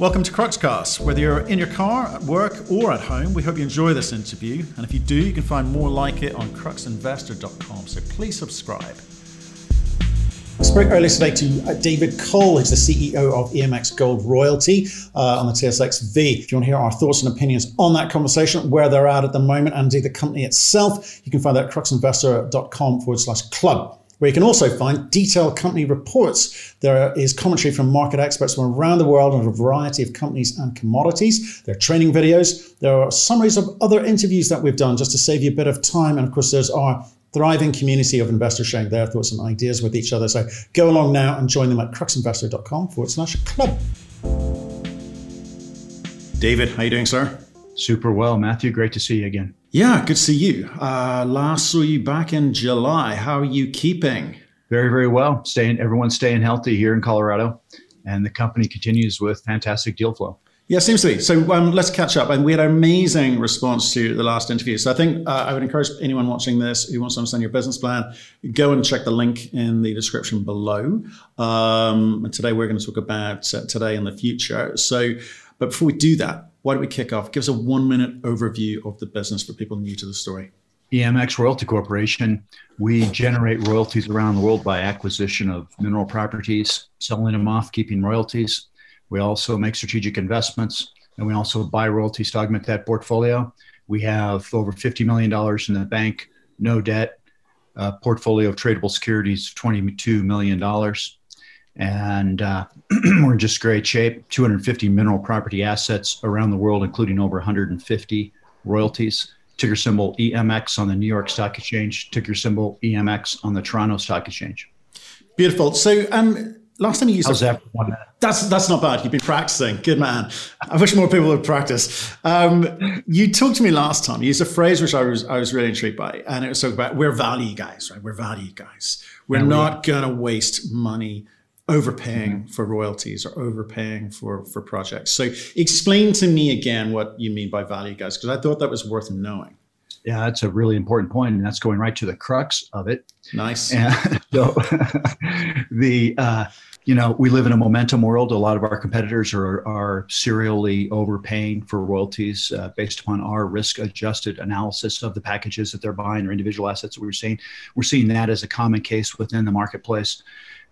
Welcome to Cruxcast. Whether you're in your car, at work, or at home, we hope you enjoy this interview. And if you do, you can find more like it on cruxinvestor.com. So please subscribe. Spoke earlier today to uh, David Cole, who's the CEO of EMX Gold Royalty uh, on the TSXV. If you want to hear our thoughts and opinions on that conversation, where they're at at the moment, and the company itself, you can find that at cruxinvestor.com forward slash club where you can also find detailed company reports. There is commentary from market experts from around the world on a variety of companies and commodities. There are training videos. There are summaries of other interviews that we've done just to save you a bit of time. And of course, there's our thriving community of investors sharing their thoughts and ideas with each other. So go along now and join them at cruxinvestor.com forward slash club. David, how you doing, sir? Super well, Matthew. Great to see you again. Yeah, good to see you. Uh, last saw you back in July. How are you keeping? Very, very well. Staying, everyone's staying healthy here in Colorado, and the company continues with fantastic deal flow. Yeah, seems to be. So um, let's catch up. And we had an amazing response to the last interview. So I think uh, I would encourage anyone watching this who wants to understand your business plan, go and check the link in the description below. Um, and today we're going to talk about uh, today and the future. So, but before we do that, why don't we kick off? Give us a one minute overview of the business for people new to the story. EMX Royalty Corporation, we generate royalties around the world by acquisition of mineral properties, selling them off, keeping royalties. We also make strategic investments and we also buy royalties to augment that portfolio. We have over $50 million in the bank, no debt, portfolio of tradable securities, $22 million and uh, we're in just great shape. 250 mineral property assets around the world including over 150 royalties. Ticker symbol emx on the new york stock exchange. Ticker symbol emx on the toronto stock exchange. Beautiful. So um last time you used How's that that's that's not bad. You've been practicing. Good man. I wish more people would practice. Um, you talked to me last time. You used a phrase which i was i was really intrigued by and it was talking about we're value guys right? We're value guys. We're yeah, not we going to waste money overpaying mm-hmm. for royalties or overpaying for for projects. So explain to me again what you mean by value guys because I thought that was worth knowing. Yeah, that's a really important point, and that's going right to the crux of it. Nice. And so the uh, you know we live in a momentum world. A lot of our competitors are are serially overpaying for royalties uh, based upon our risk adjusted analysis of the packages that they're buying or individual assets that we're seeing. We're seeing that as a common case within the marketplace.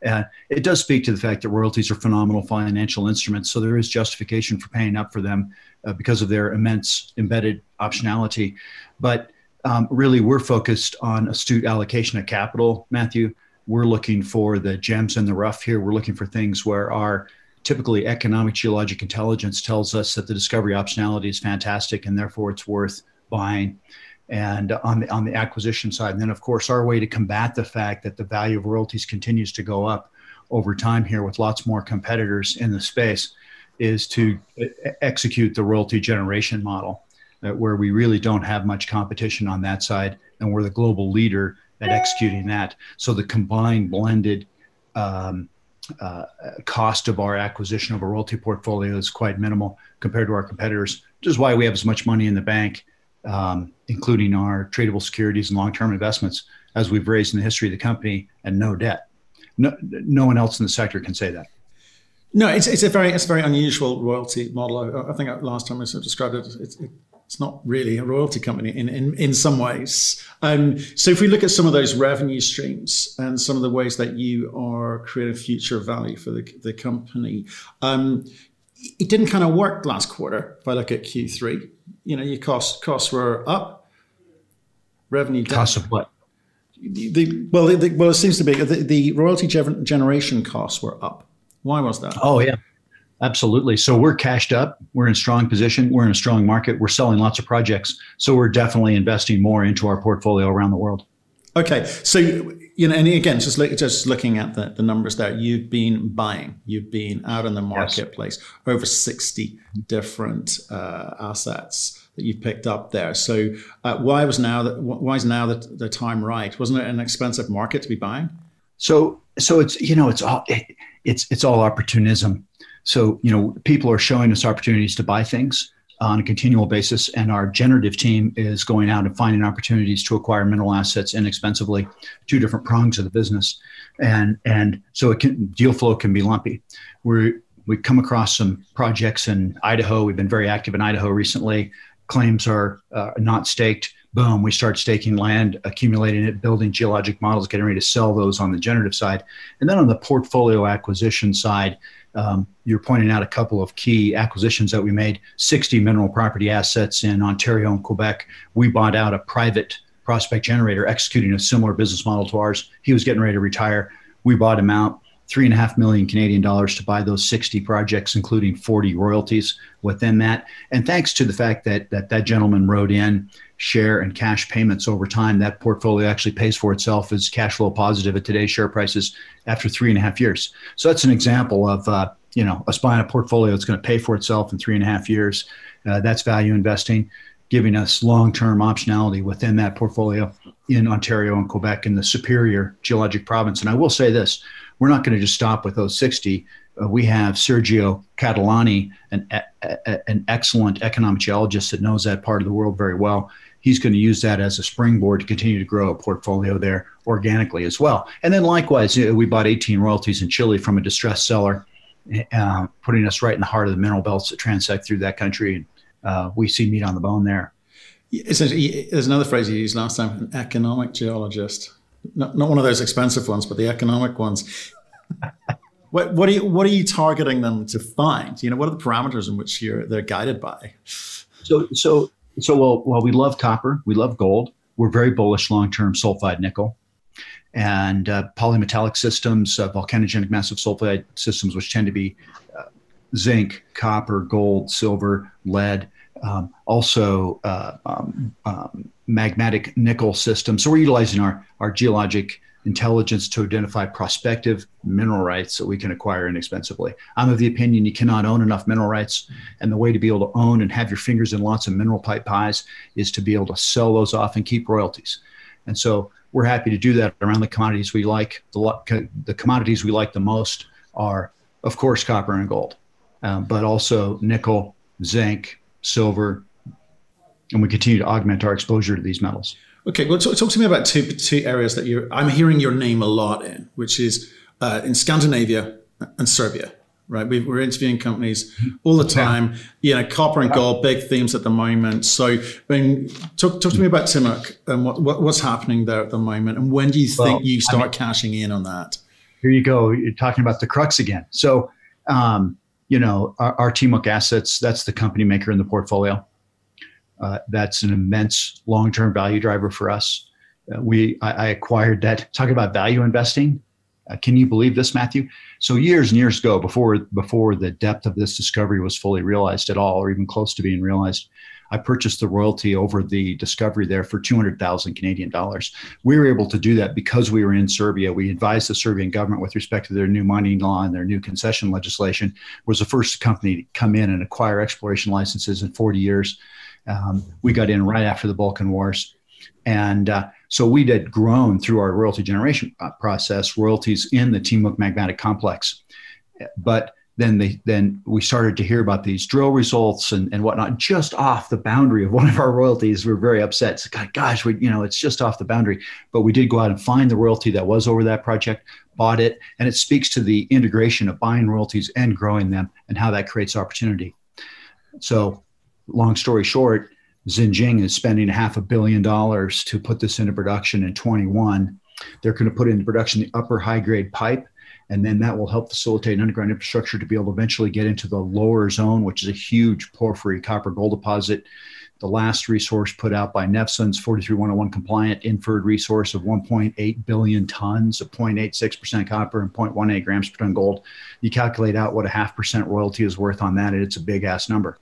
Uh, it does speak to the fact that royalties are phenomenal financial instruments, so there is justification for paying up for them uh, because of their immense embedded optionality. But um, really, we're focused on astute allocation of capital, Matthew. We're looking for the gems in the rough here. We're looking for things where our typically economic geologic intelligence tells us that the discovery optionality is fantastic and therefore it's worth buying and on the on the acquisition side. And then, of course, our way to combat the fact that the value of royalties continues to go up over time here with lots more competitors in the space is to execute the royalty generation model, uh, where we really don't have much competition on that side, and we're the global leader at executing that. So the combined blended um, uh, cost of our acquisition of a royalty portfolio is quite minimal compared to our competitors, which is why we have as much money in the bank um, including our tradable securities and long-term investments, as we've raised in the history of the company, and no debt. No, no one else in the sector can say that. No, it's, it's a very it's a very unusual royalty model. I, I think last time I sort of described it, it's, it's not really a royalty company in in, in some ways. Um, so if we look at some of those revenue streams and some of the ways that you are creating future value for the, the company, um, it didn't kind of work last quarter. If I look at Q3, you know, your costs costs were up, revenue down. Cost of what? The, well, the, well, it seems to be the, the royalty generation costs were up. Why was that? Oh yeah, absolutely. So we're cashed up. We're in strong position. We're in a strong market. We're selling lots of projects. So we're definitely investing more into our portfolio around the world. Okay, so you know, and again, just look, just looking at the, the numbers there, you've been buying, you've been out in the marketplace, yes. over sixty different uh, assets that you've picked up there. So, uh, why was now that why is now the, the time right? Wasn't it an expensive market to be buying? So, so it's you know, it's all it, it's it's all opportunism. So, you know, people are showing us opportunities to buy things on a continual basis. And our generative team is going out and finding opportunities to acquire mineral assets inexpensively, two different prongs of the business. And, and so can, deal flow can be lumpy. We're, we come across some projects in Idaho. We've been very active in Idaho recently. Claims are uh, not staked. Boom, we start staking land, accumulating it, building geologic models, getting ready to sell those on the generative side. And then on the portfolio acquisition side, um, you're pointing out a couple of key acquisitions that we made 60 mineral property assets in Ontario and Quebec. We bought out a private prospect generator executing a similar business model to ours. He was getting ready to retire. We bought him out three and a half million Canadian dollars to buy those 60 projects, including 40 royalties within that. And thanks to the fact that that, that gentleman wrote in share and cash payments over time, that portfolio actually pays for itself as cash flow positive at today's share prices after three and a half years. So that's an example of uh, you know a spine a portfolio that's going to pay for itself in three and a half years. Uh, that's value investing giving us long-term optionality within that portfolio in Ontario and Quebec in the superior geologic province. And I will say this, we're not going to just stop with those 60. Uh, we have Sergio Catalani, an, a, an excellent economic geologist that knows that part of the world very well. He's going to use that as a springboard to continue to grow a portfolio there organically as well. And then likewise, we bought 18 royalties in Chile from a distressed seller, uh, putting us right in the heart of the mineral belts that transect through that country. And uh, we see meat on the bone there. There's another phrase you used last time: an economic geologist not, not one of those expensive ones, but the economic ones. what, what are you what are you targeting them to find? You know, what are the parameters in which you're they're guided by? So so so well while we love copper, we love gold. We're very bullish long term sulfide nickel and uh, polymetallic systems, uh, volcanogenic massive sulfide systems, which tend to be uh, zinc, copper, gold, silver, lead. Um, also, uh, um, um, magmatic nickel system. So we're utilizing our, our geologic intelligence to identify prospective mineral rights that we can acquire inexpensively. I'm of the opinion you cannot own enough mineral rights. And the way to be able to own and have your fingers in lots of mineral pipe pies is to be able to sell those off and keep royalties. And so we're happy to do that around the commodities we like. The, the commodities we like the most are, of course, copper and gold, um, but also nickel, zinc, silver, and we continue to augment our exposure to these metals. Okay, well, talk, talk to me about two two areas that you I'm hearing your name a lot in, which is uh, in Scandinavia and Serbia. Right, we, are interviewing companies all the time. Yeah. You know, copper and gold, big themes at the moment. So, I mean, talk, talk to me about Timok and what, what, what's happening there at the moment, and when do you think well, you start I mean, cashing in on that? Here you go. You're talking about the crux again. So, um, you know, our, our Timok assets. That's the company maker in the portfolio. Uh, that's an immense long-term value driver for us. Uh, we I, I, acquired that. Talking about value investing, uh, can you believe this, Matthew? So years and years ago, before before the depth of this discovery was fully realized at all, or even close to being realized, I purchased the royalty over the discovery there for 200,000 Canadian dollars. We were able to do that because we were in Serbia. We advised the Serbian government with respect to their new mining law and their new concession legislation. Was the first company to come in and acquire exploration licenses in 40 years. Um, we got in right after the Balkan Wars. And uh, so we had grown through our royalty generation uh, process royalties in the Timok magmatic complex. But then they then we started to hear about these drill results and, and whatnot just off the boundary of one of our royalties. We are very upset. It's like, gosh, we you know it's just off the boundary. But we did go out and find the royalty that was over that project, bought it, and it speaks to the integration of buying royalties and growing them and how that creates opportunity. So long story short, Zijin is spending half a billion dollars to put this into production in 21. They're going to put into production the upper high grade pipe, and then that will help facilitate an underground infrastructure to be able to eventually get into the lower zone, which is a huge porphyry copper gold deposit. The last resource put out by Nevsun's 43101 compliant inferred resource of 1.8 billion tons of 0.86% copper and 0.18 grams per ton gold. You calculate out what a half percent royalty is worth on that, and it's a big ass number.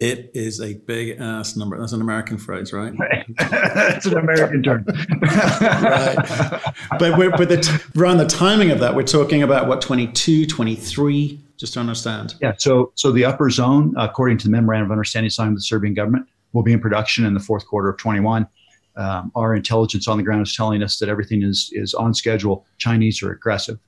It is a big ass number. That's an American phrase, right? That's an American term. right. But we're, but the the timing of that, we're talking about what, 22, 23, just to understand. Yeah. So, so the upper zone, according to the memorandum of understanding signed with the Serbian government, will be in production in the fourth quarter of 21. Um, our intelligence on the ground is telling us that everything is, is on schedule. Chinese are aggressive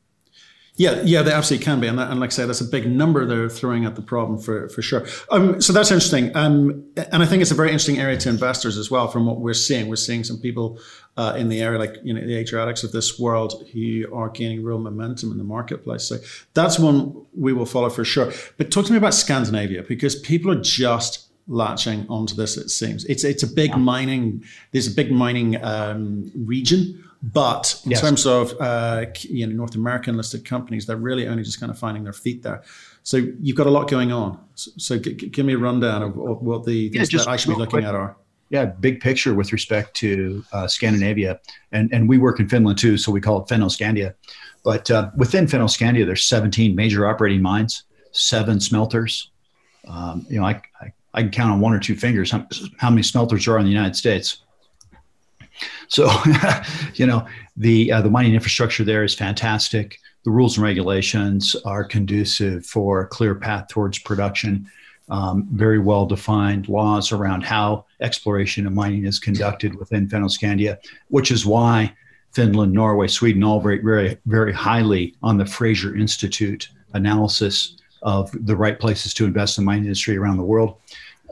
Yeah, yeah, they absolutely can be, and, that, and like I say, that's a big number they're throwing at the problem for for sure. Um, so that's interesting, um, and I think it's a very interesting area to investors as well. From what we're seeing, we're seeing some people uh, in the area, like you know the Adriatics of this world, who are gaining real momentum in the marketplace. So that's one we will follow for sure. But talk to me about Scandinavia because people are just latching onto this. It seems it's it's a big yeah. mining. There's a big mining um, region but in yes. terms of uh, you know North American listed companies, they're really only just kind of finding their feet there. So you've got a lot going on. So, so g- g- give me a rundown of, of what the things yeah, that I should be looking quick. at are. Yeah, big picture with respect to uh, Scandinavia, and and we work in Finland too, so we call it Fennoscandia. But uh, within Fennoscandia, there's 17 major operating mines, seven smelters. Um, you know, I, I, I can count on one or two fingers how, how many smelters there are in the United States. So, you know, the uh, the mining infrastructure there is fantastic. The rules and regulations are conducive for a clear path towards production. Um, very well defined laws around how exploration and mining is conducted within Fennoscandia, which is why Finland, Norway, Sweden all rate very, very highly on the Fraser Institute analysis of the right places to invest in mining industry around the world.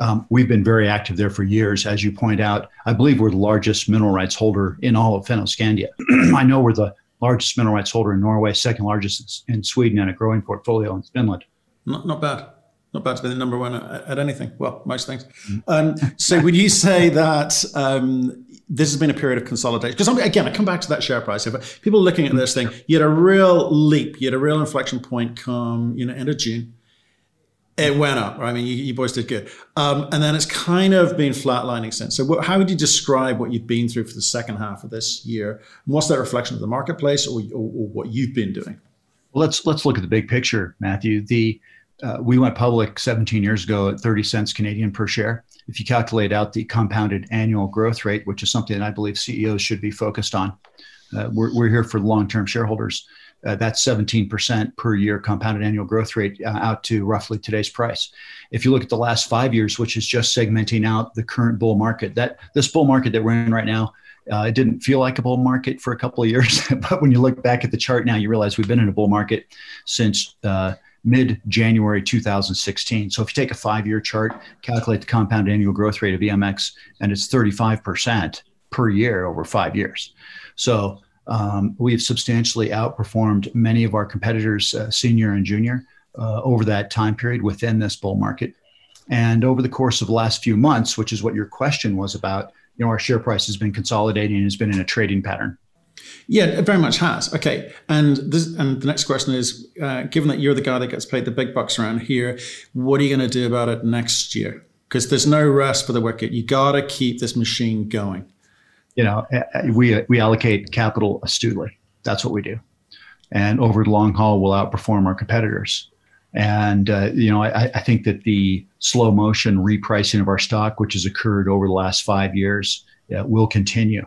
Um, we've been very active there for years. As you point out, I believe we're the largest mineral rights holder in all of Fennoscandia. I know we're the largest mineral rights holder in Norway, second largest in Sweden, and a growing portfolio in Finland. Not, not bad. Not bad to be the number one at, at anything. Well, most things. Mm-hmm. Um, so, would you say that um, this has been a period of consolidation? Because again, I come back to that share price. If people looking at this thing, you had a real leap, you had a real inflection point come, you know, end of June it went up. I mean, you, you boys did good. Um, and then it's kind of been flatlining since. So, what, how would you describe what you've been through for the second half of this year? And what's that reflection of the marketplace or, or, or what you've been doing? Well, let's let's look at the big picture, Matthew. The uh, we went public 17 years ago at 30 cents Canadian per share. If you calculate out the compounded annual growth rate, which is something that I believe CEOs should be focused on, uh, we're, we're here for long-term shareholders uh, that's 17% per year compounded annual growth rate uh, out to roughly today's price. If you look at the last five years, which is just segmenting out the current bull market, that this bull market that we're in right now, uh, it didn't feel like a bull market for a couple of years, but when you look back at the chart now, you realize we've been in a bull market since uh, mid January 2016. So if you take a five year chart, calculate the compound annual growth rate of EMX, and it's 35% per year over five years. So um, we've substantially outperformed many of our competitors, uh, senior and junior, uh, over that time period within this bull market. And over the course of the last few months, which is what your question was about, you know, our share price has been consolidating and has been in a trading pattern. Yeah, it very much has. Okay, and this, and the next question is: uh, given that you're the guy that gets paid the big bucks around here, what are you going to do about it next year? Because there's no rest for the wicked. You got to keep this machine going you know, we we allocate capital astutely. That's what we do, and over the long haul, we'll outperform our competitors. And uh, you know, I, I, think that the slow motion repricing of our stock, which has occurred over the last five years, will continue.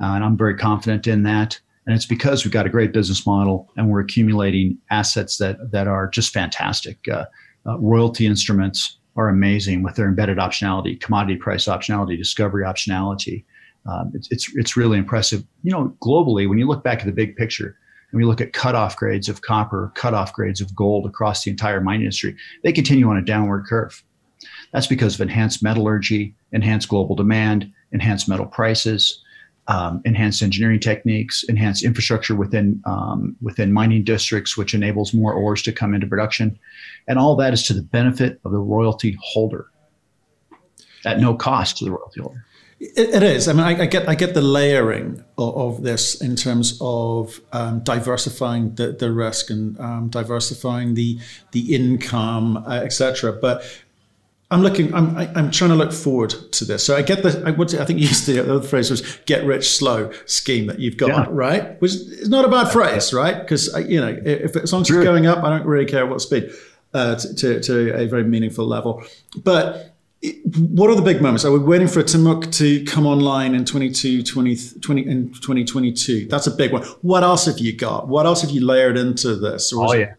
Uh, and I'm very confident in that. And it's because we've got a great business model and we're accumulating assets that that are just fantastic. Uh, uh royalty instruments are amazing with their embedded optionality, commodity price optionality, discovery optionality um, it's, it's, it's really impressive. You know, globally, when you look back at the big picture and we look at cutoff grades of copper, cutoff grades of gold across the entire mining industry, they continue on a downward curve. That's because of enhanced metallurgy, enhanced global demand, enhanced metal prices, um, enhanced engineering techniques, enhanced infrastructure within um, within mining districts, which enables more ores to come into production, and all that is to the benefit of the royalty holder at no cost to the royalty holder. It, it is. I mean, I, I, get I get the layering of, of this in terms of um, diversifying the, the risk and um, diversifying the the income, uh, etc. But I'm looking. I'm I, am i am trying to look forward to this. So I get the. I, what I think you used. The other phrase was "get rich slow" scheme that you've got, yeah. right? Which is not a bad phrase, right? Because uh, you know, if as long as it's going up, I don't really care what speed uh, to, to, to a very meaningful level. But what are the big moments? Are we waiting for Timok to come online in 22, 20, 20, in 2022? That's a big one. What else have you got? What else have you layered into this? oh, yeah.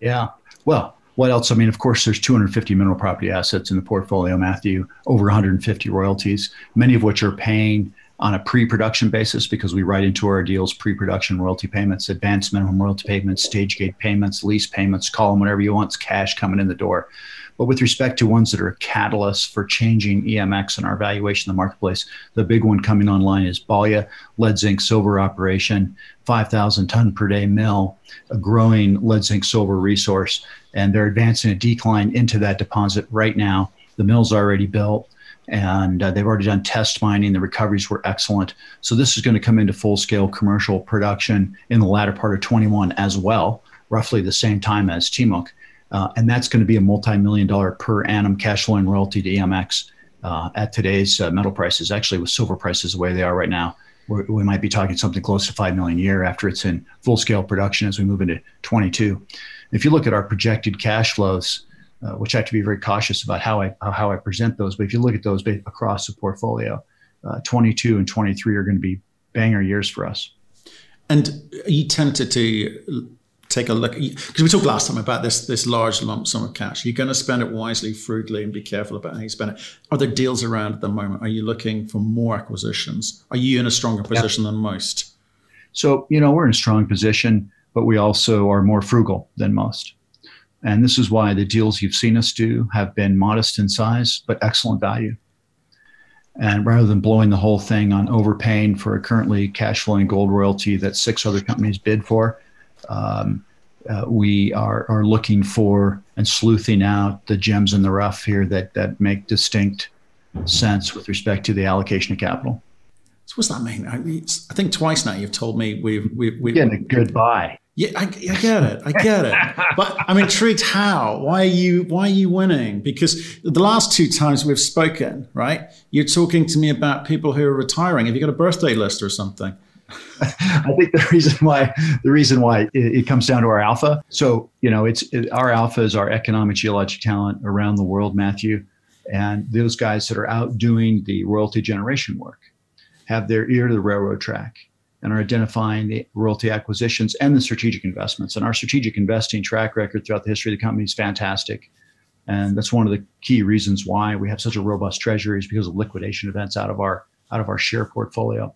Yeah. Well, what else? I mean, of course, there's 250 mineral property assets in the portfolio, Matthew, over 150 royalties, many of which are paying on a pre-production basis because we write into our deals pre-production royalty payments, advanced minimum royalty payments, stage gate payments, lease payments, call them whatever you want. It's cash coming in the door. But with respect to ones that are catalysts for changing EMX and our valuation in the marketplace, the big one coming online is Balya lead zinc silver operation, 5,000 ton per day mill, a growing lead zinc silver resource, and they're advancing a decline into that deposit right now. The mill's already built and uh, they've already done test mining. The recoveries were excellent. So this is going to come into full scale commercial production in the latter part of 21 as well, roughly the same time as Timok. Uh, and that's going to be a multi-million dollar per annum cash flow and royalty to EMX uh, at today's uh, metal prices. Actually, with silver prices the way they are right now, we might be talking something close to five million a year after it's in full scale production as we move into 22. If you look at our projected cash flows, uh, which I have to be very cautious about how I how I present those. But if you look at those across the portfolio, uh, 22 and 23 are going to be banger years for us. And are you tempted to take a look? Because we talked last time about this this large lump sum of cash. You're going to spend it wisely, frugally, and be careful about how you spend it. Are there deals around at the moment? Are you looking for more acquisitions? Are you in a stronger position yeah. than most? So you know we're in a strong position, but we also are more frugal than most. And this is why the deals you've seen us do have been modest in size, but excellent value. And rather than blowing the whole thing on overpaying for a currently cash flowing gold royalty that six other companies bid for, um, uh, we are, are looking for and sleuthing out the gems in the rough here that, that make distinct sense with respect to the allocation of capital. So what's that mean? I, I think twice now you've told me we've, we've, we've getting a good buy. Yeah, I, I, get it. I get it. but I'm intrigued how. Why are you why are you winning? Because the last two times we've spoken, right? You're talking to me about people who are retiring. Have you got a birthday list or something? I think the reason why the reason why it, it comes down to our alpha. So you know, it's it, our alpha is our economic geologic talent around the world, Matthew, and those guys that are out doing the royalty generation work have their ear to the railroad track and are identifying the royalty acquisitions and the strategic investments. And our strategic investing track record throughout the history of the company is fantastic. And that's one of the key reasons why we have such a robust treasury is because of liquidation events out of our out of our share portfolio.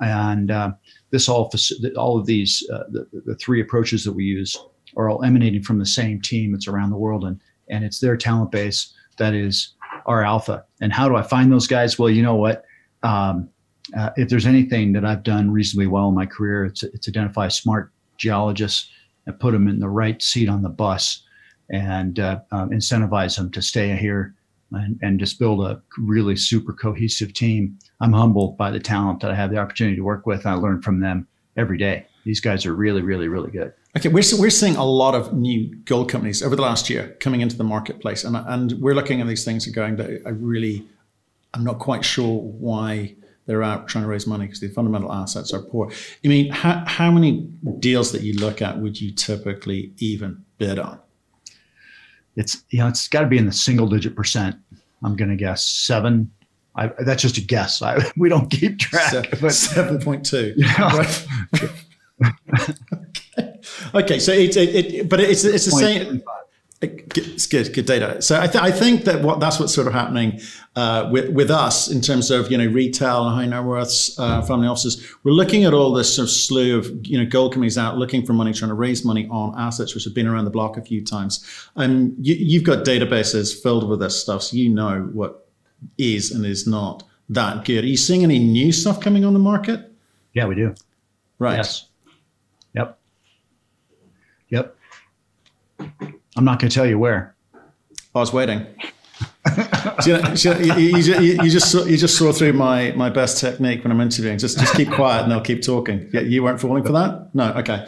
And uh, this all all of these uh, the, the three approaches that we use are all emanating from the same team that's around the world, and and it's their talent base that is our alpha. And how do I find those guys? Well, you know what. Um, uh, if there's anything that I've done reasonably well in my career, it's, it's identify smart geologists and put them in the right seat on the bus and uh, um, incentivize them to stay here and, and just build a really super cohesive team. I'm humbled by the talent that I have the opportunity to work with. I learn from them every day. These guys are really, really, really good. Okay, we're, we're seeing a lot of new gold companies over the last year coming into the marketplace, and, and we're looking at these things and going, that I really, I'm not quite sure why they're out trying to raise money because the fundamental assets are poor. I mean, how, how many deals that you look at would you typically even bid on? It's you know it's got to be in the single digit percent. I'm going to guess seven. I, that's just a guess. I, we don't keep track. but Seven point two. Yeah. okay. okay, so it's it, it, but it's it's the same. It's good, good data. So I, th- I think that what that's what's sort of happening uh, with with us in terms of you know retail and high net worths, uh, family offices. We're looking at all this sort of slew of you know gold companies out looking for money, trying to raise money on assets which have been around the block a few times. And you, you've got databases filled with this stuff, so you know what is and is not that good. Are you seeing any new stuff coming on the market? Yeah, we do. Right. Yes. Yep. Yep. I'm not going to tell you where. I was waiting. you, know, you, you, you, just saw, you just saw through my my best technique when I'm interviewing. Just just keep quiet and they'll keep talking. Yeah, you weren't falling for that? No. Okay.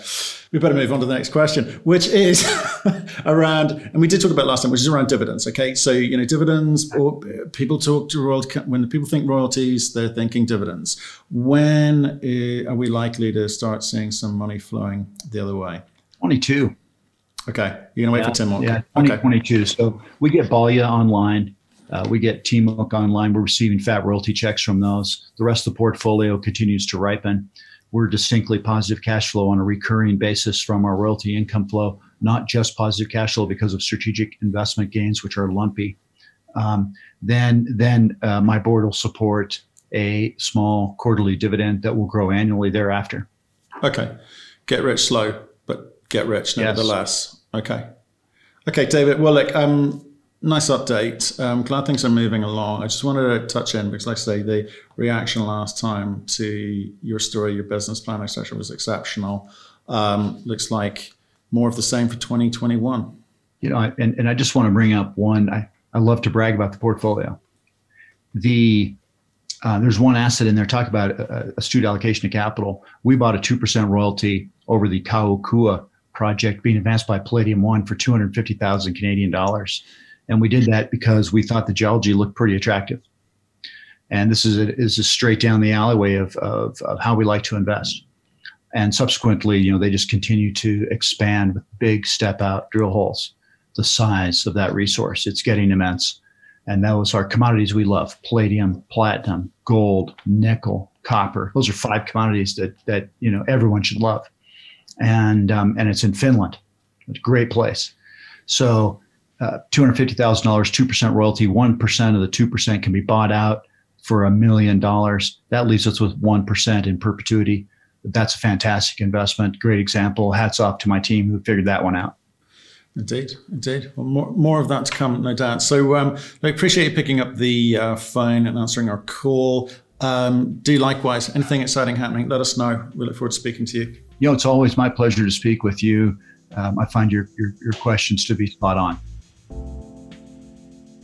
We better move on to the next question, which is around, and we did talk about last time, which is around dividends. Okay, so you know dividends, or people talk to royalty when people think royalties, they're thinking dividends. When uh, are we likely to start seeing some money flowing the other way? Twenty two. Okay, you're gonna wait yeah, for Tim Yeah, 2022. Okay. So we get Balya online. Uh, we get Timok online. We're receiving fat royalty checks from those. The rest of the portfolio continues to ripen. We're distinctly positive cash flow on a recurring basis from our royalty income flow, not just positive cash flow because of strategic investment gains, which are lumpy. Um, then, then uh, my board will support a small quarterly dividend that will grow annually thereafter. Okay. Get rich slow, get rich nevertheless. Yes. Okay. Okay, David. Well, look, um, nice update. Um, glad things are moving along. I just wanted to touch in because, like I say, the reaction last time to your story, your business plan, etc., was exceptional. Um, looks like more of the same for 2021. You know, and, and I just want to bring up one. I, I love to brag about the portfolio. The uh, there's one asset in there. Talk about uh, astute allocation of capital. We bought a two percent royalty over the Kaukua project being advanced by Palladium One for 250,000 Canadian dollars, and we did that because we thought the geology looked pretty attractive. And this is a, is a straight down the alleyway of, of, of how we like to invest. And subsequently, you know, they just continue to expand with big step out drill holes. The size of that resource, it's getting immense. And those are commodities we love palladium, platinum, gold, nickel, copper. Those are five commodities that, that you know, everyone should love. And, um, and it's in Finland. It's a great place. So uh, $250,000, 2% royalty, 1% of the 2% can be bought out for a million dollars. That leaves us with 1% in perpetuity. That's a fantastic investment. Great example. Hats off to my team who figured that one out. Indeed, indeed. Well, more, more of that to come, no doubt. So um, I appreciate you picking up the uh, phone and answering our call. Um, do likewise. Anything exciting happening, let us know. We look forward to speaking to you. You know, it's always my pleasure to speak with you. Um, I find your, your, your questions to be spot on.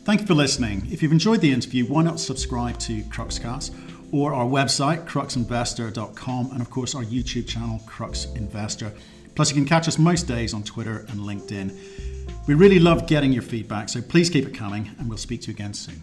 Thank you for listening. If you've enjoyed the interview, why not subscribe to Cruxcast or our website, cruxinvestor.com, and of course our YouTube channel, Crux Investor. Plus, you can catch us most days on Twitter and LinkedIn. We really love getting your feedback, so please keep it coming, and we'll speak to you again soon.